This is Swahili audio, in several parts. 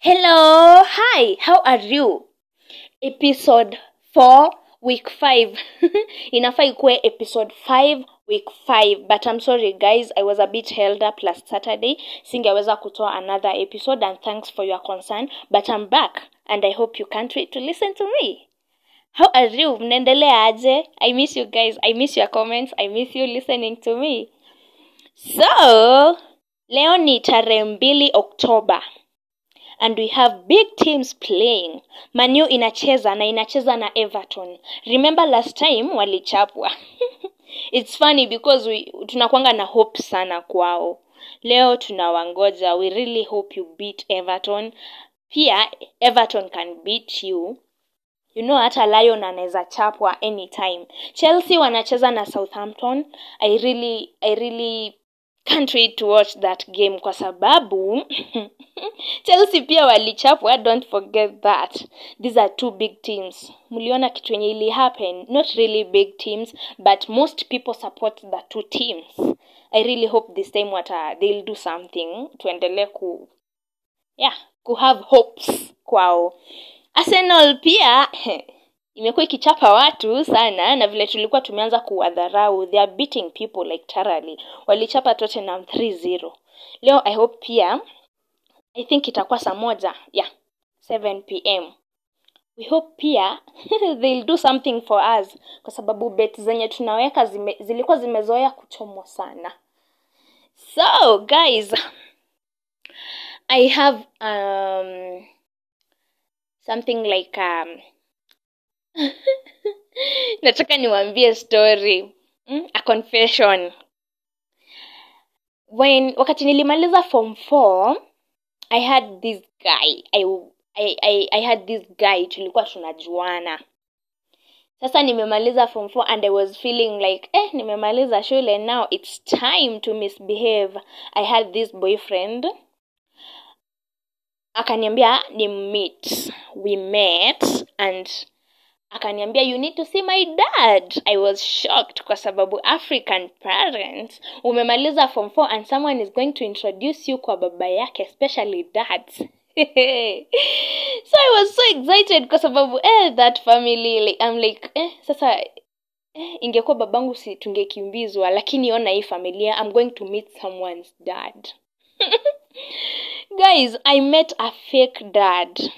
Hello, hi, how are you? Episode 4 week 5. Inafaa ikuwe episode 5 week 5 but I'm sorry guys, I was a bit held up last Saturday. Singeweza kutoa another episode and thanks for your concern but I'm back and I hope you can't wait to listen to me. How are you? Mnaendelea aje? I miss you guys. I miss your comments. I miss you listening to me. So, leo ni tarehe mbili Oktoba and we have big teams playing. Manu inacheza na inacheza na Everton. Remember last time walichapwa. It's funny because tunakwanga na hope sana kwao. Leo tunawangoja. We really hope you beat Everton. Pia Everton can beat you. You know hata Lion anaweza chapwa anytime. Chelsea wanacheza na Southampton. I really I really can't to watch that game kwa sababu Chelsea pia walichapwa, don't forget that. These are two big teams. Mliona kitu yenye ili happen, not really big teams, but most people support the two teams. I really hope this time wata they'll do something tuendelee ku yeah, ku have hopes kwao. Arsenal pia imekuwa ikichapa watu sana na vile tulikuwa tumeanza kuwadharau they are beating people like thoroughly. Walichapa Tottenham 3-0 leo I hope pia I think itakuwa saa moja yeah 7 pm we hope pia they'll do something for us kwa sababu bet zenye tunaweka zime, zilikuwa zimezoea kuchomwa sana. So guys I have um, something like um, nataka niwaambie story mm? a confession. When wakati nilimaliza form 4 i had this guy I, I, I, i had this guy tulikuwa tunajuana. Sasa nimemaliza form 4 and i was feeling like eh nimemaliza shule now it's time to misbehave. I had this boyfriend. Akaniambia ni meet we met and akaniambia you need to see my dad. I was shocked kwa sababu african parents umemaliza form 4 and someone is going to introduce you kwa baba yake especially dads. So i was so excited kwa sababu eh, that family like, I'm like eh, sasa eh, ingekuwa babangu si tungekimbizwa lakini ona hii familia i'm going to meet someone's dad. Guys i met a fake dad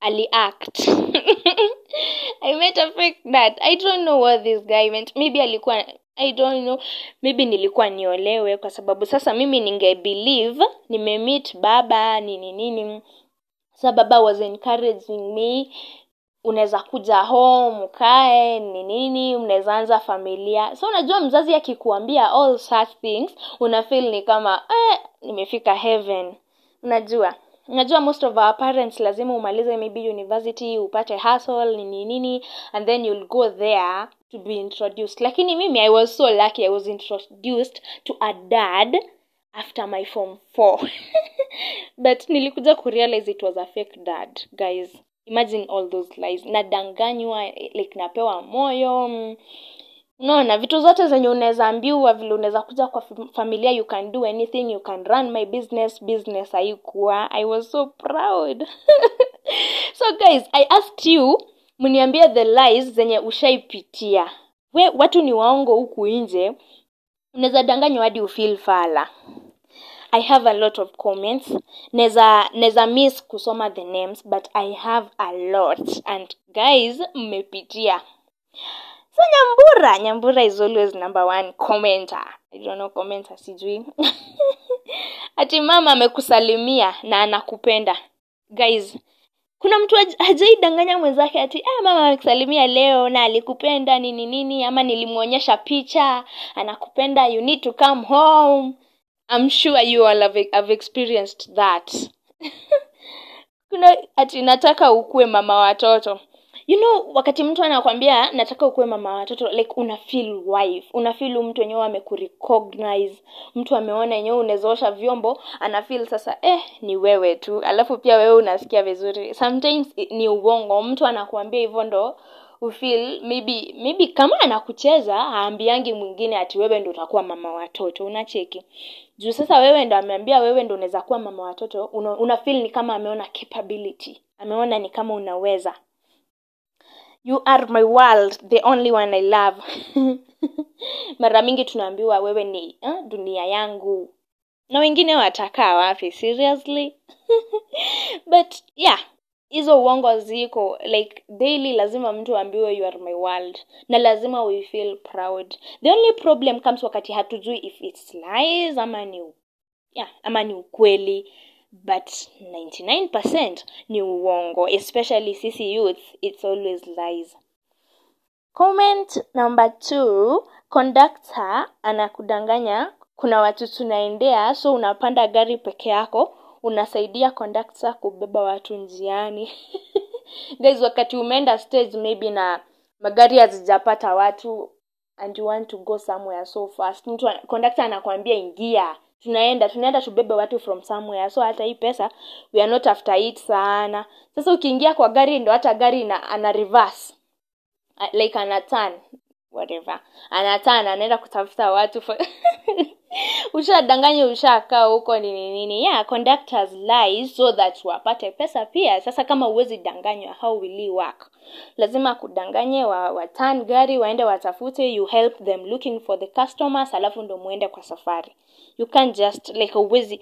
aliact. I met a fake that i don't know what this guy meant. Maybe alikuwa i don't know. Maybe nilikuwa niolewe kwa sababu sasa mimi ningebelieve nimemeet baba nini nini. Sa baba was encouraging me unaweza kuja home ukae ni nini mnaweza anza familia. So unajua mzazi akikuambia all such things una feel ni kama eh, nimefika heaven. Unajua unajua most of our parents lazima umalize maybe university upate hustle nini nini and then you'll go there to be introduced. Lakini mimi i was so lucky i was introduced to a dad after my form 4 but nilikuja kurealize it was a fake dad guys. Imagine all those lies. Nadanganywa like napewa moyo mm, unaona vitu zote zenye unaweza ambiwa vile unaweza kuja kwa familia you can do anything you can run my business business haikuwa. I was so proud. So guys i asked you mniambie the lies zenye ushaipitia. We watu ni waongo huku nje unaweza danganywa hadi ufeel fala. I have a lot of comments. Neza neza miss kusoma the names but i have a lot. And guys mmepitia so nyambura nyambura is always number one commenter. I don't know commenter sijui. Ati mama amekusalimia na anakupenda. Guys kuna mtu haj- hajaidanganya mwenzake ati ah, mama amekusalimia leo na alikupenda nini nini ama nilimwonyesha picha anakupenda you need to come home. I'm sure you all have, have experienced that. Kuna ati nataka ukuwe mama watoto you know wakati mtu anakwambia nataka ukuwe mama watoto like una feel wife. Una feel mtu wenyewe amekurecognize. Mtu ameona yenyewe unawezaosha vyombo ana feel sasa eh ni wewe tu. Alafu pia wewe unasikia vizuri. Sometimes ni uongo. Mtu anakuambia hivyo ndo ufeel maybe maybe kama anakucheza haambiangi mwingine ati wewe ndo utakuwa mama watoto. Unacheki? Juu sasa wewe ndo ameambia wewe ndo unaweza kuwa mama watoto una, una feel ni kama ameona capability. Ameona ni kama unaweza you are my world the only one i love. Mara mingi tunaambiwa wewe ni eh, dunia yangu. Na wengine watakaa wapi seriously? But yeah hizo uongo ziko. Like daily lazima mtu aambiwe you are my world. Na lazima we feel proud. The only problem comes wakati hatujui if it's lies ama ni yeah, ama ni ukweli but 99% ni uongo especially sisi youth it's always lies. Comment number two conductor anakudanganya kuna watu tunaendea so unapanda gari peke yako unasaidia conductor kubeba watu njiani. Guys wakati umeenda stage maybe na magari hazijapata watu and you want to go somewhere so fast mtu conductor anakwambia ingia tunaenda tunaenda tubebe watu from somewhere. So hata hii pesa we are not after it sana. Sasa ukiingia kwa gari ndo hata gari ina ana reverse. Like ana turn whatever. Ana anaenda kutafuta watu for ushadanganya ushakaa huko nini nini yeah conductors lie so that wapate pesa pia. Sasa kama uwezi danganywa how will you work? Lazima kudanganye wa, wa turn gari waende watafute you help them looking for the customers alafu ndo muende kwa safari. You can't just like uwezi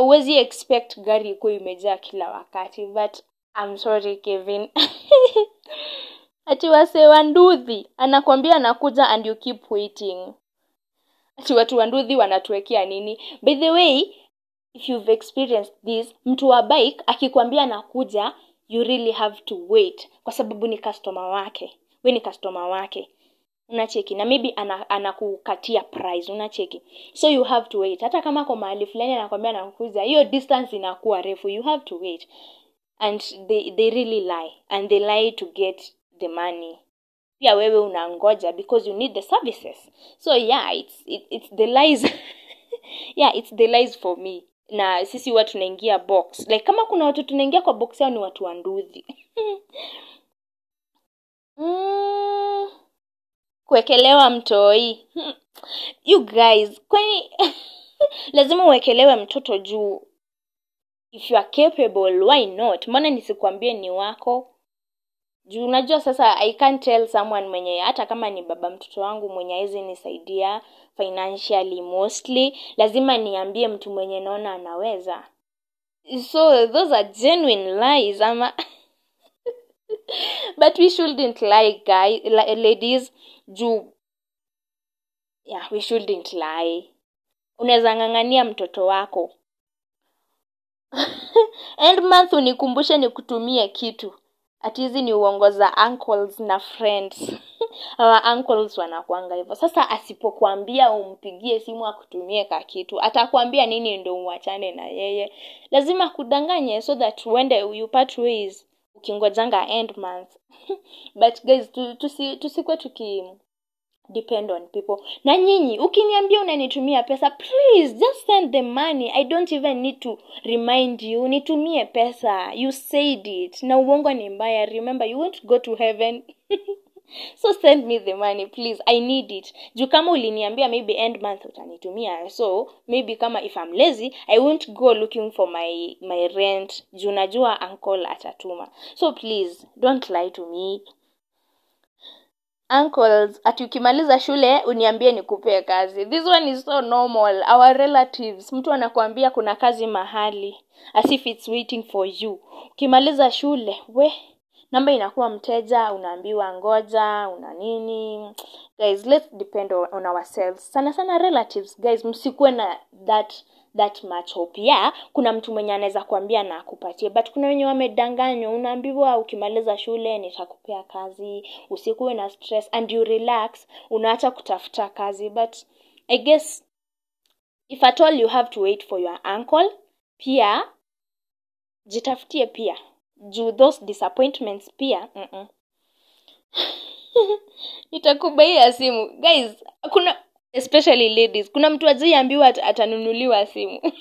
uwezi expect gari ikuwa imejaa kila wakati but I'm sorry Kevin ati wasee wa nduthi anakwambia anakuja and you keep waiting. Ati watu wa nduthi wanatuwekea nini? By the way if you've experienced this mtu wa bike akikwambia anakuja you really have to wait kwa sababu ni customer wake. We ni customer wake. Unacheki na maybe ana- anakukatia price unacheki. So you have to wait. Hata kama kwa mahali fulani anakwambia anakuja hiyo distance inakuwa refu. You have to wait. And they, they really lie. And they lie to get the money. Pia wewe unangoja because you need the services. So yeah it's, it, it's the lies. Yeah it's the lies for me. Na sisi huwa tunaingia box. Like kama kuna watu tunaingia kwa box yao ni watu wa nduthi. Mm, kuwekelewa mtoi. You guys kwani lazima uwekelewe mtoto juu. If you are capable why not? Mbona nisikuambie ni wako juu unajua sasa i can't tell someone mwenye hata kama ni baba mtoto wangu mwenye hawezi nisaidia financially mostly lazima niambie mtu mwenye naona anaweza. So those are genuine lies ama but we shouldn't lie guy ladies. Juu yeah we shouldn't lie. Unaweza ng'ang'ania mtoto wako. End month unikumbushe nikutumie kitu ati hizi ni uongo za uncles na friends. Our uncles wanakwanga hivyo. Sasa asipokuambia umpigie simu akutumie ka kitu atakwambia nini ndo uachane na yeye? Lazima kudanganye so that uende you part ways ukingojanga end month. But guys tu- tu, tu, tuki depend on people. Na nyinyi ukiniambia unanitumia pesa please just send the money. I don't even need to remind you. Nitumie pesa. You said it. Na uongo ni mbaya. Remember you won't go to heaven. So send me the money please. I need it. Juu kama uliniambia maybe end month utanitumia. So maybe kama if I'm lazy i won't go looking for my my rent. Juu najua uncle atatuma. So please don't lie to me uncles ati ukimaliza shule uniambie nikupee kazi. This one is so normal. Our relatives mtu anakuambia kuna kazi mahali as if it's waiting for you. Ukimaliza shule we namba inakuwa mteja unaambiwa ngoja una nini. Guys let's depend on, on ourselves. Sana sana relatives guys msikuwe na that that much hope. Yeah kuna mtu mwenye anaweza kuambia na akupatie but kuna wenye wamedanganywa. Unaambiwa ukimaliza shule nitakupea kazi usikuwe na stress and you relax unaacha kutafuta kazi. But i guess if at all you have to wait for your uncle pia jitafutie pia. Juu those disappointments pia mm-mm. nitakubaia simu. Guys kuna especially ladies. Kuna mtu ajaiambiwa at, atanunuliwa simu.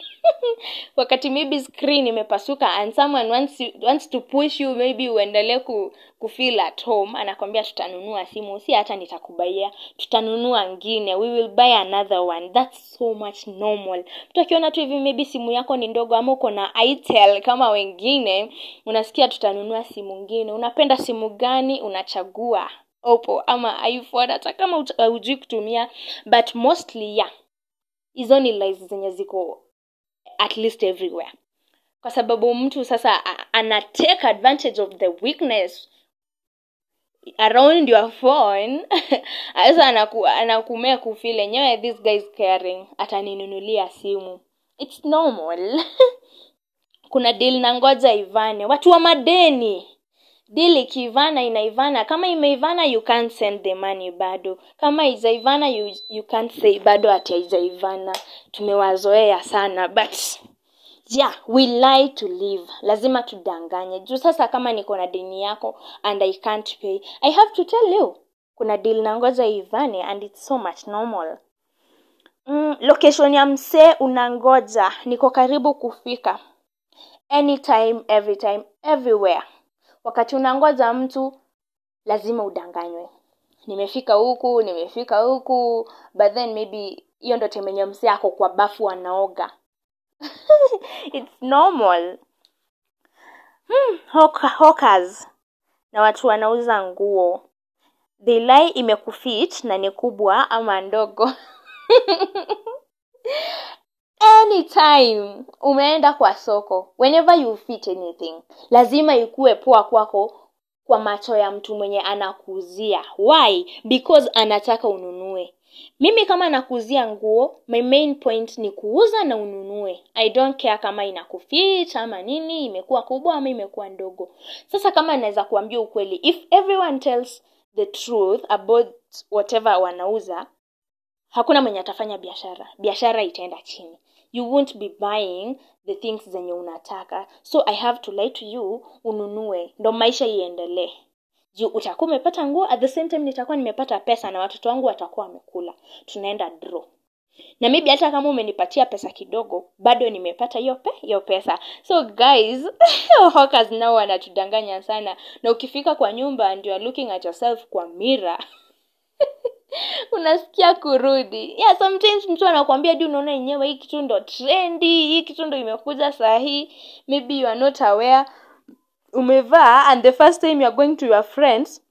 Wakati maybe screen imepasuka and someone wants, you, wants to push you maybe uendelee ku, kufeel at home anakwambia tutanunua simu si hata nitakubaia. Tutanunua ngine. We will buy another one. That's so much normal. Mtu akiona tu hivi maybe simu yako ni ndogo ama uko na itel kama wengine unasikia tutanunua simu ngine. Unapenda simu gani? Unachagua oppo ama iphone hata kama haujui kutumia but mostly yeah. Hizo ni lies zenye ziko at least everywhere. Kwa sababu mtu sasa ana take advantage of the weakness around your phone sasa anaku, anakumea kufil enyewe this guy is caring ataninunulia simu. Its normal. Kuna deal na ngoja ivane. Watu wa madeni deal ikiivana inaivana. Kama imeivana you can't send the money bado. Kama ijaivana you, you can't say bado ati haijaivana. Tumewazoea sana but yeah we lie to live. Lazima tudanganye. Juu sasa kama niko na deni yako and i can't pay i have to tell you. Kuna deal na ngoja ivane and it's so much normal. Mm, location ya msee unangoja. Niko karibu kufika. Anytime every time everywhere wakati unangoja mtu lazima udanganywe. Nimefika huku nimefika huku but then maybe hiyo ndo temenye ako kwa bafu anaoga. It's normal. Hmm, hawk- hawkers. Na watu wanauza nguo. The lie imekufit na ni kubwa ama ndogo anytime umeenda kwa soko whenever you fit anything lazima ikuwe poa kwako kwa macho ya mtu mwenye anakuuzia why? Because anataka ununue. Mimi kama nakuuzia nguo my main point ni kuuza na ununue. I don't care kama inakufit ama nini imekuwa kubwa ama imekuwa ndogo. Sasa kama naweza kuambia ukweli if everyone tells the truth about whatever wanauza hakuna mwenye atafanya biashara. Biashara itaenda chini you won't be buying the things zenye unataka. So i have to lie to you ununue. Ndo maisha iendelee. Juu utakuwa umepata nguo at the same time nitakuwa nimepata pesa na watoto wangu watakuwa wamekula. Tunaenda draw. Na maybe hata kama umenipatia pesa kidogo bado nimepata hiyo pe pesa. So guys hawkers nao wanatudanganya sana. Na ukifika kwa nyumba and you are looking at yourself kwa mirror unasikia kurudi. Yeah sometimes mtu anakuambia juu unaona yenyewe hii kitu ndo trendi hii kitu ndo imekuja sahii maybe you are not aware. Umevaa and the first time you are going to your friends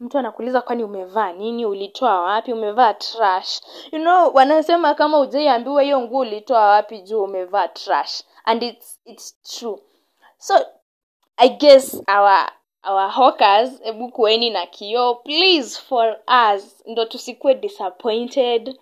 mtu anakuuliza kwani umevaa nini? Ulitoa wapi? Umevaa trash. You know wanasema kama ujaiambiwa hiyo nguo ulitoa wapi juu umevaa trash and it's, it's true. So i guess our our hawkers hebu kueni na kioo please for us ndo tusikue disappointed.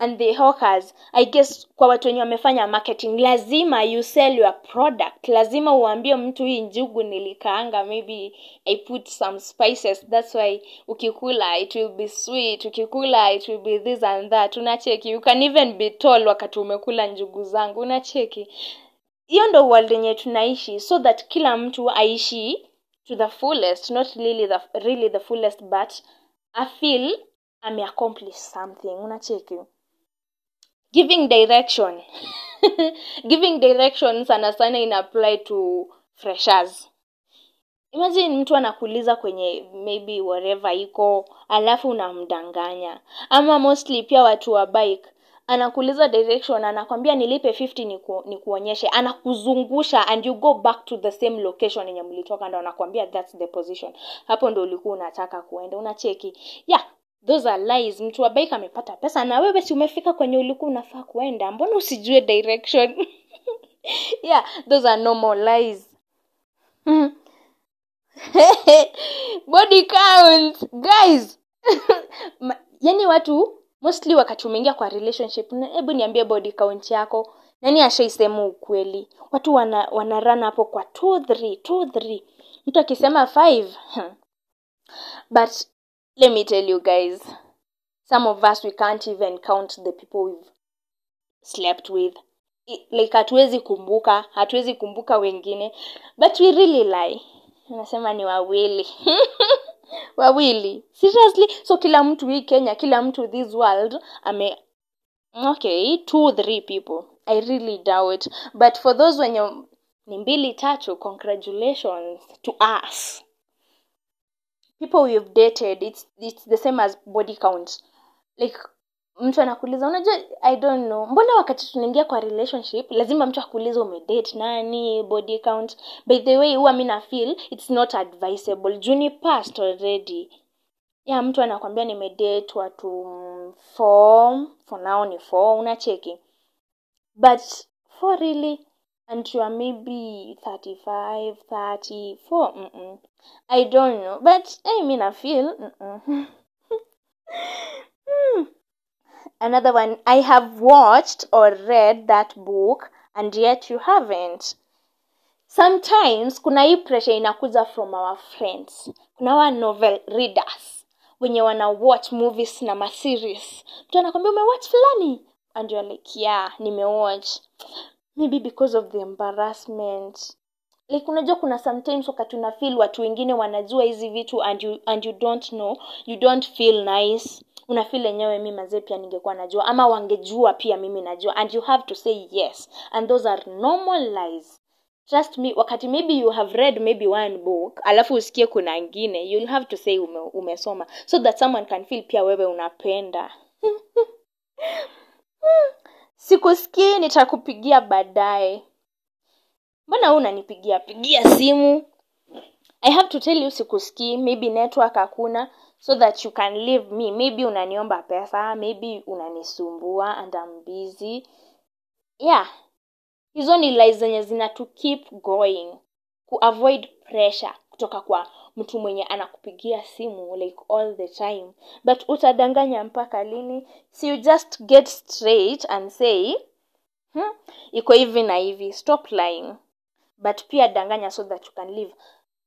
And the hawkers i guess kwa watu wenye wamefanya marketing lazima you sell your product. Lazima uambie mtu hii njugu nilikaanga maybe i put some spices that's why ukikula it will be sweet ukikula it will be this and that. Unacheki you can even be tall wakati umekula njugu zangu unacheki. Hiyo ndo world yenye tunaishi so that kila mtu aishi to the fullest not really the, really the fullest but i feel ameaccomplish something. Unacheki giving direction. Giving direction sana sana ina apply to freshers. Imagine mtu anakuuliza kwenye maybe wherever iko alafu unamdanganya. Ama mostly pia watu wa bike anakuuliza direction anakwambia nilipe 50 niku, nikuonyeshe. Anakuzungusha and you go back to the same location yenye mlitoka ndo anakwambia that's the position. Hapo ndo ulikuwa unataka kuenda unacheki. Yeah those are lies. Mtu wa bike amepata pesa na wewe si umefika kwenye ulikuwa unafaa kuenda. Mbona usijue direction? Yeah those are normal lies. Body count. Guys. Yani watu mostly wakati umeingia kwa relationship hebu niambie body count yako. Nani ashaisema ukweli? Watu wana, wanarana hapo kwa 2 3 2 3 mtu akisema 5 hmm. but let me tell you guys some of us we can't even count the people we've slept with. Like hatuwezi kumbuka hatuwezi kumbuka wengine but we really lie. Nasema ni wawili wawili. Seriously? So kila mtu hii kenya kila mtu this world ame okay two three people. I really doubt but for those wenye ni mbili tatu congratulations to us. People we've dated it's, it's the same as body count. Like mtu anakuuliza unajua i don't know mbona wakati tunaingia kwa relationship lazima mtu akuulize umedate nani body count by the way huwa mi na feel it's not advisable juu past already ya mtu anakwambia nimedate watu mm, four for now ni four unacheki but for really and you are maybe 35 34 mm-mm. i don't know but hey, mean i feel mm-mm. Hmm. Another one i have watched or read that book and yet you haven't. Sometimes kuna hii pressure inakuja from our friends. Kuna wa novel readers wenye wana watch movies na maseries mtu anakwambia umewatch fulani? And you're like yeah nimewatch maybe because of the embarrassment. Like unajua kuna sometimes wakati una feel watu wengine wanajua hizi vitu and you, and you don't know you don't feel nice una feel enyewe mi mazee pia ningekuwa najua ama wangejua pia mimi najua and you have to say yes. And those are normal lies. Trust me wakati maybe you have read maybe one book alafu usikie kuna ngine you'll have to say ume, umesoma so that someone can feel pia wewe unapenda. Sikusikii nitakupigia baadaye. Mbona huu unanipigia pigia simu? I have to tell you sikusikii maybe network hakuna so that you can leave me. Maybe unaniomba pesa maybe unanisumbua and I'm busy. Yeah. Hizo ni lies zenye zina to keep going kuavoid pressure kutoka kwa mtu mwenye anakupigia simu like all the time. But utadanganya mpaka lini? Si you just get straight and say hmm, iko hivi na hivi stop lying. But pia danganya so that you can live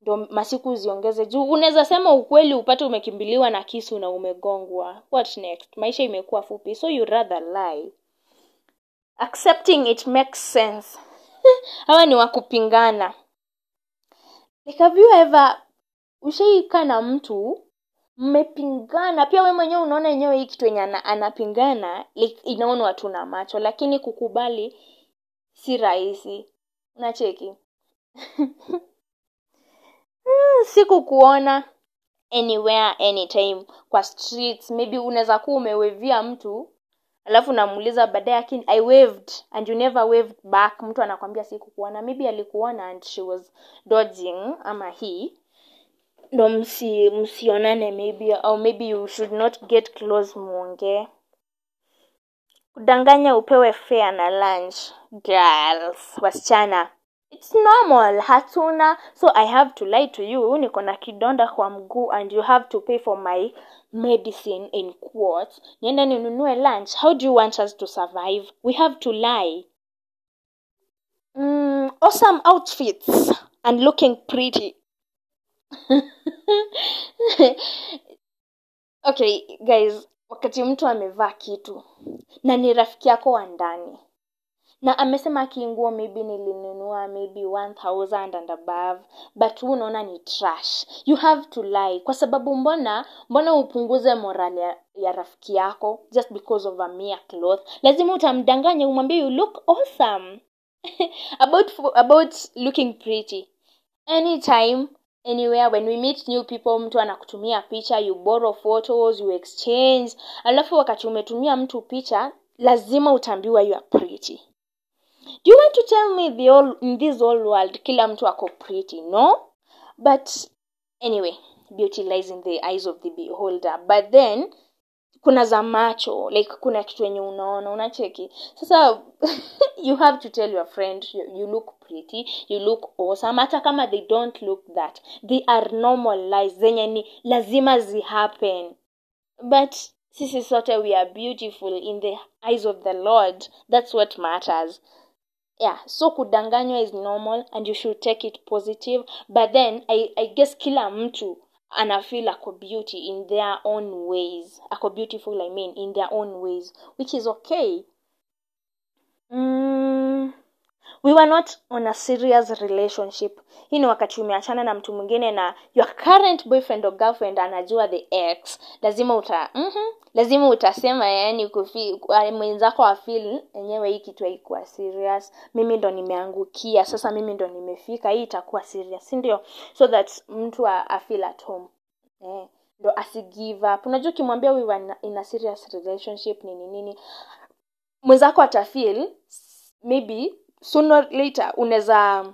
ndo masiku ziongeze. Juu unaweza sema ukweli upate umekimbiliwa na kisu na umegongwa. What next? Maisha imekuwa fupi so you rather lie. Accepting it makes sense. Hawa ni wakupingana like have ever ushaikaa na mtu mmepingana pia we mwenyewe unaona enyewe hii kitu yenye anapingana like inaonwa tu na macho lakini kukubali si rahisi. Unacheki. Hmm, sikukuona anywhere anytime kwa streets. Maybe unaweza kuwa umewevia mtu alafu namuuliza baadaye lakini i waved and you never waved back. Mtu anakwambia sikukuona. Maybe alikuona and she was dodging ama he ndo msi msionane maybe au maybe you should not get close muongee. Kudanganya upewe fare na lunch girls wasichana it's normal hatuna. So i have to lie to you niko na kidonda kwa mguu and you have to pay for my medicine in quotes. Niende ninunue lunch. How do you want us to survive? We have to lie. Mm, awesome outfits and looking pretty. Okay guys wakati mtu amevaa kitu na ni rafiki yako wa ndani na amesema kinguo maybe nilinunua maybe 1000 and above but huu unaona ni trash. You have to lie. Kwa sababu mbona mbona upunguze moral ya, ya rafiki yako just because of a mere cloth? Lazima utamdanganya umwambie you look awesome. About about looking pretty. Anytime anywhere when we meet new people mtu anakutumia picha you borrow photos you exchange. Alafu wakati umetumia mtu picha lazima utaambiwa you are pretty do you want to tell me the all, in this whole world kila mtu ako pretty? No. But anyway beauty lies in the eyes of the beholder. But then kuna za macho like kuna kitu yenye unaona unacheki. Sasa you have to tell your friend you, you look pretty you look awesome. Hata kama they don't look that they are normal lies zenye ni lazima zihappen but sisi sote we are beautiful in the eyes of the lord. That's what matters yeah so kudanganywa is normal and you should take it positive but then i, I guess kila mtu ana feel ako beauty in their own ways. Ako beautiful i mean in their own ways which is okay. Mm, we were not on a serious relationship. Hii ni wakati umeachana na mtu mwingine na your current boyfriend or girlfriend anajua the ex. Lazima uta mm-hmm, lazima utasema yani mwenzako afil enyewe hii kitu haikuwa serious. Mimi ndo nimeangukia sasa mimi ndo nimefika hii itakuwa serious sindio so that mtu afil at home. Eh, ndo asigive up. Unajua ukimwambia we were in a serious relationship nini nini mwenzako atafil maybe sooner later unaweza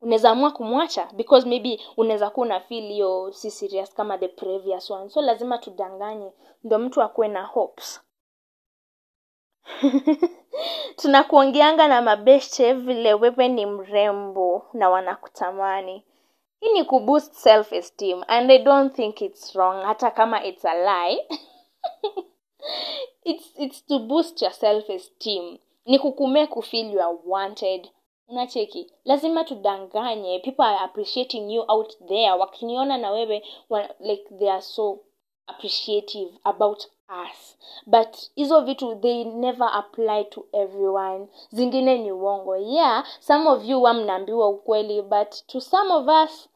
unaweza amua kumwacha because maybe unaweza kuwa una feel hiyo si serious kama the previous one. So lazima tudanganye ndo mtu akuwe na hopes. Tunakuongeanga na mabeshte vile wewe ni mrembo na wanakutamani. Hii ni kuboost self esteem and i don't think it's wrong hata kama it's a lie. It's, it's to boost your self esteem ni kukume kufeel you are wanted. Unacheki lazima tudanganye. People are appreciating you out there. Wakiniona na wewe like they are so appreciative about us. But hizo vitu they never apply to everyone. Zingine ni uongo. Yeah some of you wa mnaambiwa ukweli but to some of us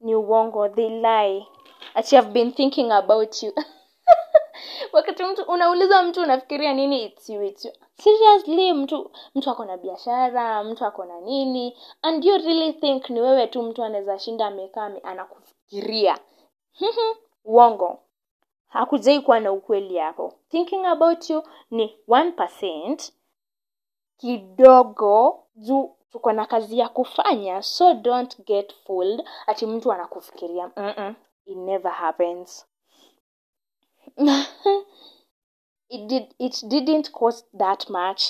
ni uongo. They lie. Ati have been thinking about you. Wakati mtu unauliza mtu unafikiria nini? It's you, it's you. Seriously mtu mtu ako na biashara mtu ako na nini and you really think ni wewe tu mtu anaweza shinda amekaa anakufikiria. Uongo. Hakujai kuwa na ukweli hapo. Thinking about you ni 1% kidogo juu tuko na kazi ya kufanya so don't get fooled ati mtu anakufikiria. It never happens it did it didn't cost that much.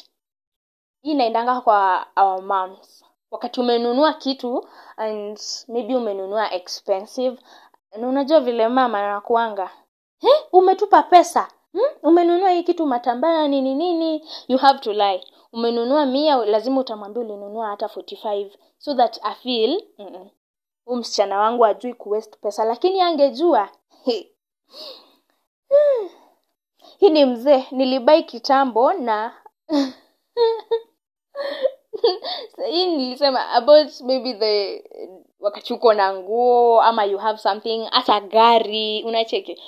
Hii inaendanga kwa our moms wakati umenunua kitu and maybe umenunua expensive. Na unajua vile mama anakuanga. "He, umetupa pesa. Hmm? umenunua hii kitu matambaya nini nini? You have to lie. Umenunua mia lazima utamwambia ulinunua hata 45 so that afeel huu msichana wangu ajui kuwest pesa lakini angejua. hii ni mzee nilibai kitambo na hii nilisema about maybe the wakati uko na nguo ama you have something hata gari unacheki.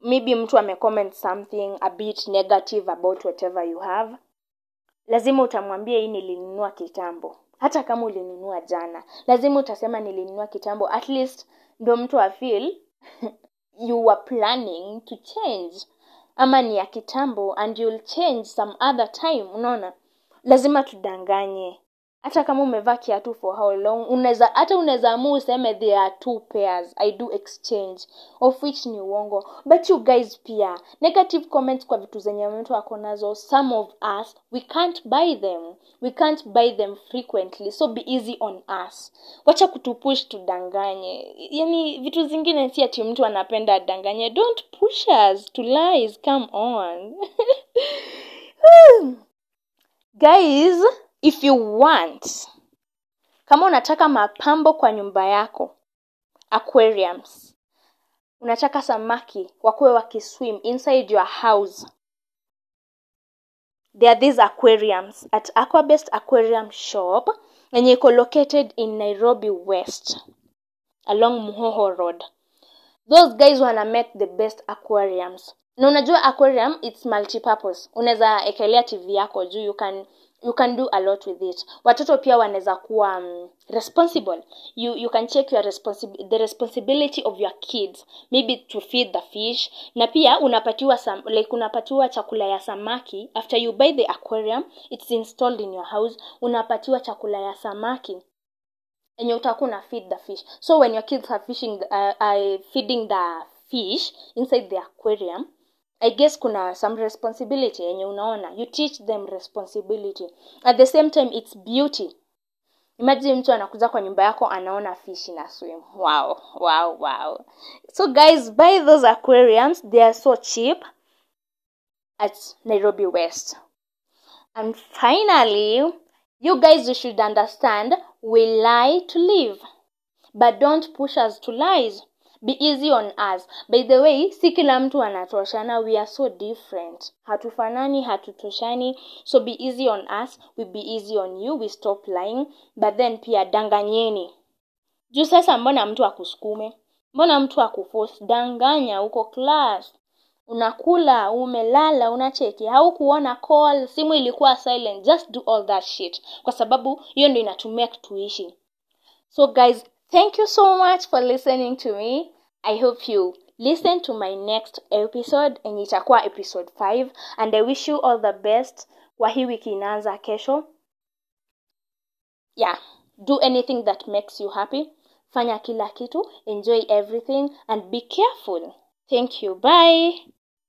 Maybe mtu amecomment something a bit negative about whatever you have. Lazima utamwambia hii nilinunua kitambo. Hata kama ulinunua jana. Lazima utasema nilinunua kitambo. At least ndo mtu afil you were planning to change ama ni ya kitambo and you'll change some other time unaona? Lazima tudanganye hata kama umevaa kiatu for how long unaweza hata unaweza amua useme there are two pairs i do exchange of which ni uongo. But you guys pia negative comments kwa vitu zenye mtu ako nazo some of us we can't buy them. We can't buy them frequently so be easy on us. Wacha kutupush tudanganye. Yani vitu zingine si ati mtu anapenda adanganye. Don't push us to lies come on. Guys if you want kama unataka mapambo kwa nyumba yako aquariums. Unataka samaki wakuwe wakiswim inside your house. There are these aquariums at aquabest aquarium shop yenye iko located in nairobi west along muhoho road. Those guys wana make the best aquariums. Na unajua aquarium its multipurpose. Unaweza ekelea tv yako juu you can you can do a lot with it. Watoto pia wanaweza kuwa um, responsible. You, you can check your responsi- the responsibility of your kids maybe to feed the fish. Na pia unapatiwa sam, like unapatiwa chakula ya samaki. After you buy the aquarium it's installed in your house. Unapatiwa chakula ya samaki enye utakuwa una feed the fish. So when your kids are fishing uh, uh, feeding the fish inside the aquarium i guess kuna some responsibility yenye unaona. You teach them responsibility. At the same time it's beauty. Imagine mtu anakuja kwa nyumba yako anaona fish na swim. Wow wow wow. So guys buy those aquariums. They are so cheap at nairobi west. And finally you guys you should understand we lie to live. But don't push us to lies be easy on us. By the way si kila mtu anatoshana we are so different. Hatufanani hatutoshani. So be easy on us we be easy on you we stop lying but then pia danganyeni. Juu sasa mbona mtu akusukume? Mbona mtu akuforce? Danganya huko class. Unakula umelala unacheki. Haukuona call simu ilikuwa silent. Just do all that shit. Kwa sababu hiyo ndo inatumia tuishi so guys thank you so much for listening to me i hope you listen to my next episode enye itakuwa episode 5 and i wish you all the best. Kwa hii wiki inaanza kesho. Yeah do anything that makes you happy. Fanya kila kitu. Enjoy everything and be careful. Thank you. Bye